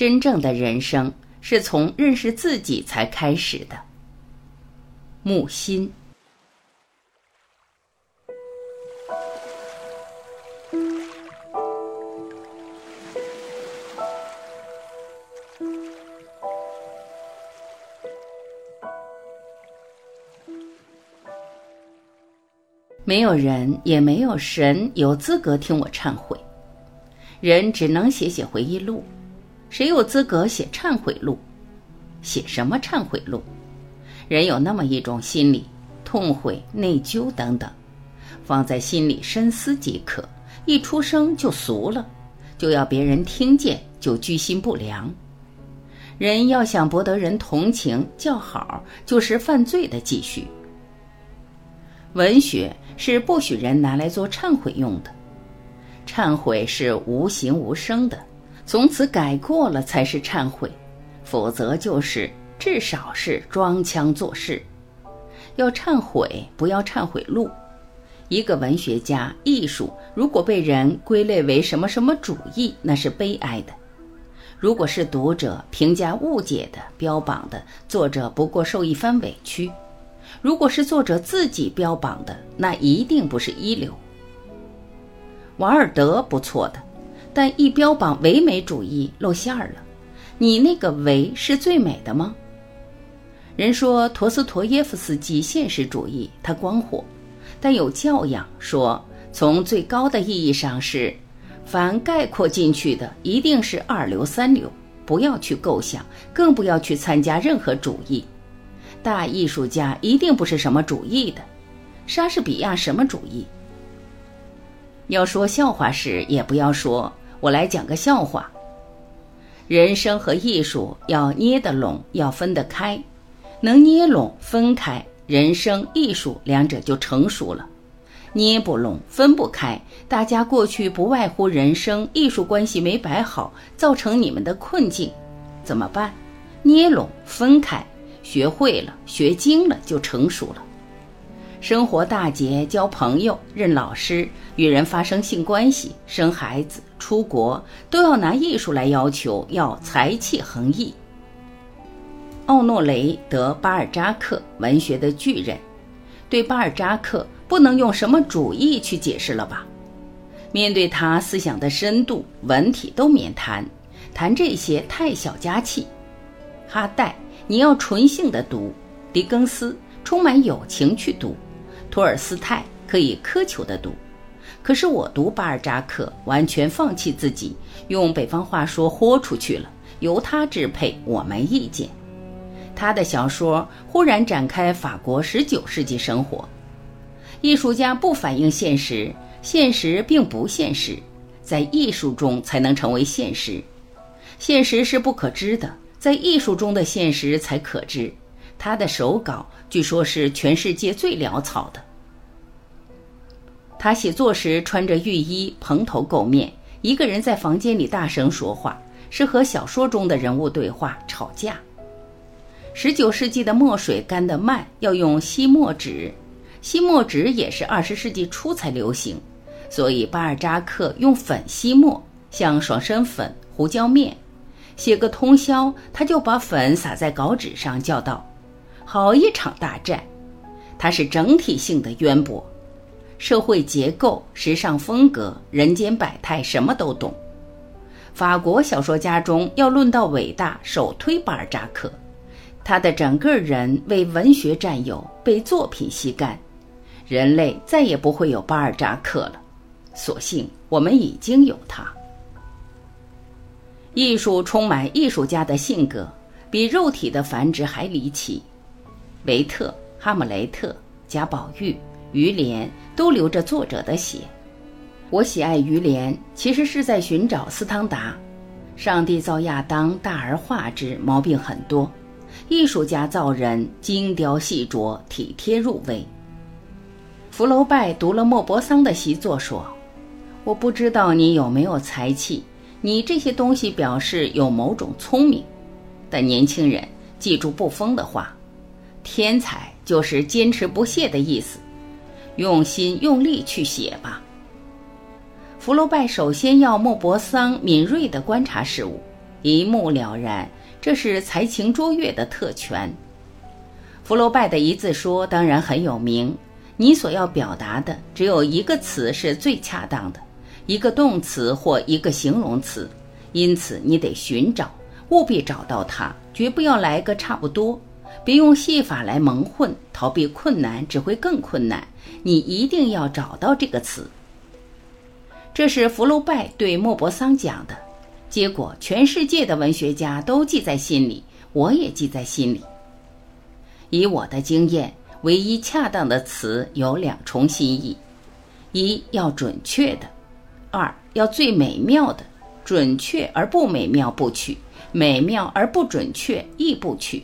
真正的人生是从认识自己才开始的。木心。没有人，也没有神有资格听我忏悔。人只能写写回忆录，谁有资格写忏悔录？写什么忏悔录？人有那么一种心理，痛悔、内疚等等，放在心里深思即可。一出生就俗了，就要别人听见就居心不良。人要想博得人同情叫好，就是犯罪的继续。文学是不许人拿来做忏悔用的，忏悔是无形无声的，从此改过了才是忏悔，否则就是至少是装腔作势。要忏悔，不要忏悔录。一个文学家、艺术如果被人归类为什么什么主义，那是悲哀的；如果是读者评价误解的、标榜的，作者不过受一番委屈。如果是作者自己标榜的，那一定不是一流。王尔德不错的，但一标榜唯美主义露馅儿了。你那个唯是最美的吗？人说陀思妥耶夫斯基现实主义，他光火，但有教养，说从最高的意义上是，凡概括进去的一定是二流三流，不要去构想，更不要去参加任何主义。大艺术家一定不是什么主义的，莎士比亚什么主义？要说笑话时，也不要说我来讲个笑话。人生和艺术要捏得拢，要分得开，能捏拢分开，人生艺术两者就成熟了。捏不拢分不开，大家过去不外乎人生艺术关系没摆好，造成你们的困境，怎么办？捏拢分开。学会了，学精了，就成熟了。生活大节，交朋友，认老师，与人发生性关系，生孩子，出国，都要拿艺术来要求，要才气横溢。奥诺雷德巴尔扎克文学的巨人，对巴尔扎克不能用什么主义去解释了吧？面对他思想的深度，文体都免谈，谈这些太小家气。哈代。你要纯性的读，狄更斯充满友情去读，托尔斯泰可以苛求的读。可是我读巴尔扎克，完全放弃自己，用北方话说豁出去了，由他支配，我没意见。他的小说忽然展开法国十九世纪生活，艺术家不反映现实，现实并不现实，在艺术中才能成为现实，现实是不可知的。在艺术中的现实才可知，他的手稿据说是全世界最潦草的。他写作时穿着浴衣，蓬头垢面，一个人在房间里大声说话，是和小说中的人物对话、吵架。十九世纪的墨水干得慢，要用吸墨纸，吸墨纸也是二十世纪初才流行，所以巴尔扎克用粉吸墨，像爽身粉、胡椒面。写个通宵，他就把粉撒在稿纸上，叫道：“好一场大战！”他是整体性的渊博，社会结构、时尚风格、人间百态，什么都懂。法国小说家中要论到伟大，首推巴尔扎克。他的整个人为文学占有，被作品吸干，人类再也不会有巴尔扎克了。所幸我们已经有他。艺术充满艺术家的性格，比肉体的繁殖还离奇。维特、哈姆雷特、贾宝玉、于连都流着作者的血。我喜爱于连，其实是在寻找斯汤达。上帝造亚当，大而化之，毛病很多。艺术家造人，精雕细琢，体贴入微。福楼拜读了莫泊桑的习作，说：“我不知道你有没有才气。”你这些东西表示有某种聪明，但年轻人记住不疯的话，天才就是坚持不懈的意思，用心用力去写吧。福楼拜首先要莫泊桑敏锐地观察事物，一目了然，这是才情卓越的特权。福楼拜的一字说当然很有名，你所要表达的只有一个词是最恰当的，一个动词或一个形容词，因此你得寻找，务必找到它，绝不要来个差不多。别用戏法来蒙混，逃避困难只会更困难。你一定要找到这个词。这是福楼拜对莫泊桑讲的，结果全世界的文学家都记在心里，我也记在心里。以我的经验，唯一恰当的词有两重心意：一要准确的，二要最美妙的。准确而不美妙不取，美妙而不准确亦不取。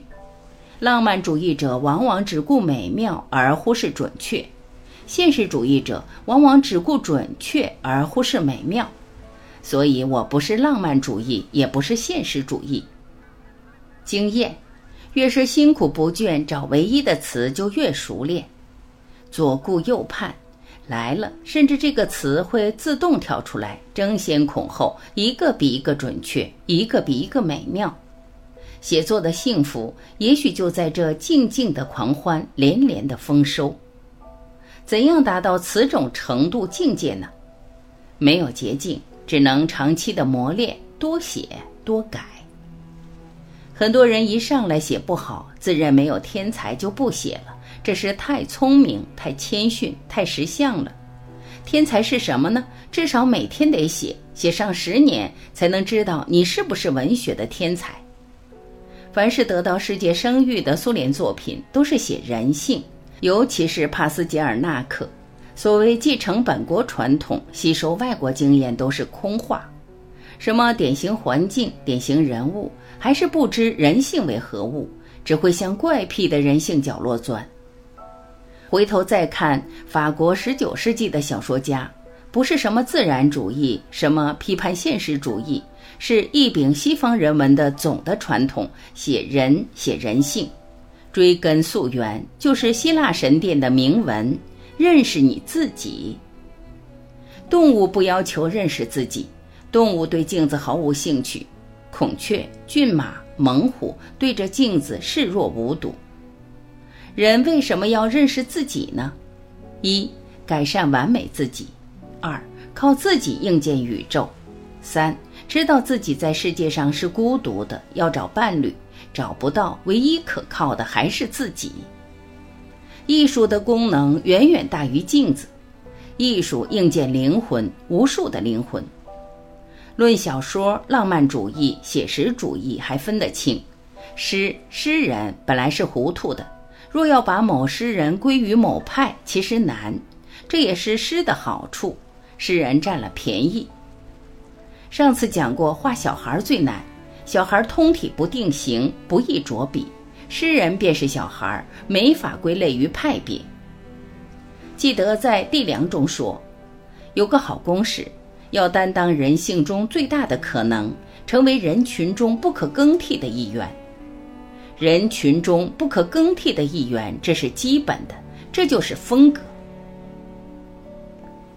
浪漫主义者往往只顾美妙而忽视准确，现实主义者往往只顾准确而忽视美妙。所以我不是浪漫主义，也不是现实主义。经验，越是辛苦不倦找唯一的词，就越熟练。左顾右盼，来了，甚至这个词会自动跳出来，争先恐后，一个比一个准确，一个比一个美妙。写作的幸福，也许就在这静静的狂欢、连连的丰收。怎样达到此种程度境界呢？没有捷径，只能长期的磨练，多写多改。很多人一上来写不好，自认没有天才就不写了，这是太聪明、太谦逊、太识相了。天才是什么呢？至少每天得写，写上十年，才能知道你是不是文学的天才。凡是得到世界声誉的苏联作品，都是写人性，尤其是帕斯捷尔纳克。所谓继承本国传统、吸收外国经验，都是空话。什么典型环境、典型人物，还是不知人性为何物，只会向怪癖的人性角落钻。回头再看法国十九世纪的小说家，不是什么自然主义，什么批判现实主义。是一柄西方人文的总的传统，写人写人性，追根溯源就是希腊神殿的铭文：认识你自己。动物不要求认识自己，动物对镜子毫无兴趣，孔雀、骏马、猛虎对着镜子视若无睹。人为什么要认识自己呢？一、改善完美自己；二、靠自己应见宇宙；三。知道自己在世界上是孤独的，要找伴侣，找不到，唯一可靠的还是自己。艺术的功能远远大于镜子，艺术映见灵魂，无数的灵魂。论小说，浪漫主义、写实主义还分得清，诗诗人本来是糊涂的，若要把某诗人归于某派，其实难，这也是诗的好处，诗人占了便宜。上次讲过，画小孩最难，小孩通体不定型，不易着笔。诗人便是小孩，没法归类于派别。记得在《地梁》中说，有个好公式，要担当人性中最大的可能，成为人群中不可更替的一员。人群中不可更替的一员，这是基本的，这就是风格。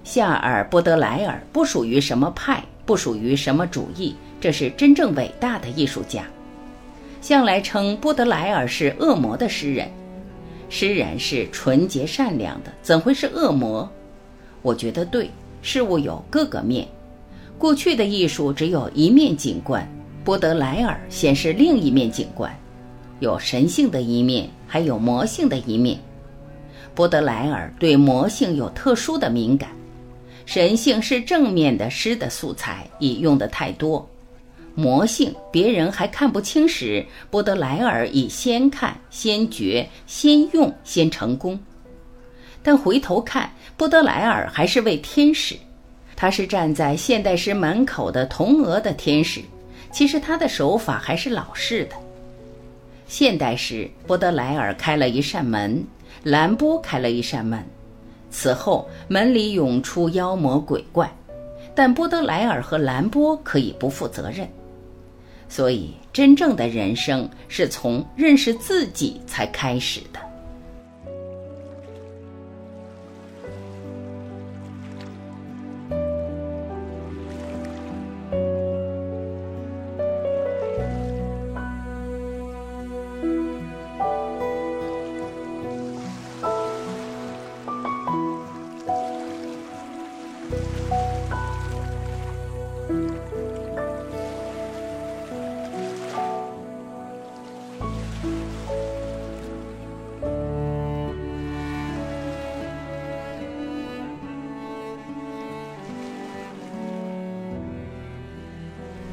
夏尔·波德莱尔不属于什么派。不属于什么主义，这是真正伟大的艺术家。向来称波德莱尔是恶魔的诗人，诗人是纯洁善良的，怎会是恶魔？我觉得对，事物有各个面。过去的艺术只有一面景观，波德莱尔显示另一面景观，有神性的一面，还有魔性的一面。波德莱尔对魔性有特殊的敏感。神性是正面的诗的素材，已用的太多。魔性别人还看不清时，波德莱尔已先看、先觉、先用、先成功。但回头看，波德莱尔还是位天使，他是站在现代诗门口的铜额的天使。其实他的手法还是老式的。现代诗，波德莱尔开了一扇门，兰波开了一扇门。此后，门里涌出妖魔鬼怪，但波德莱尔和兰波可以不负责任。所以，真正的人生是从认识自己才开始的。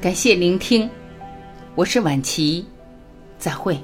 感谢聆听，我是晚琪，再会。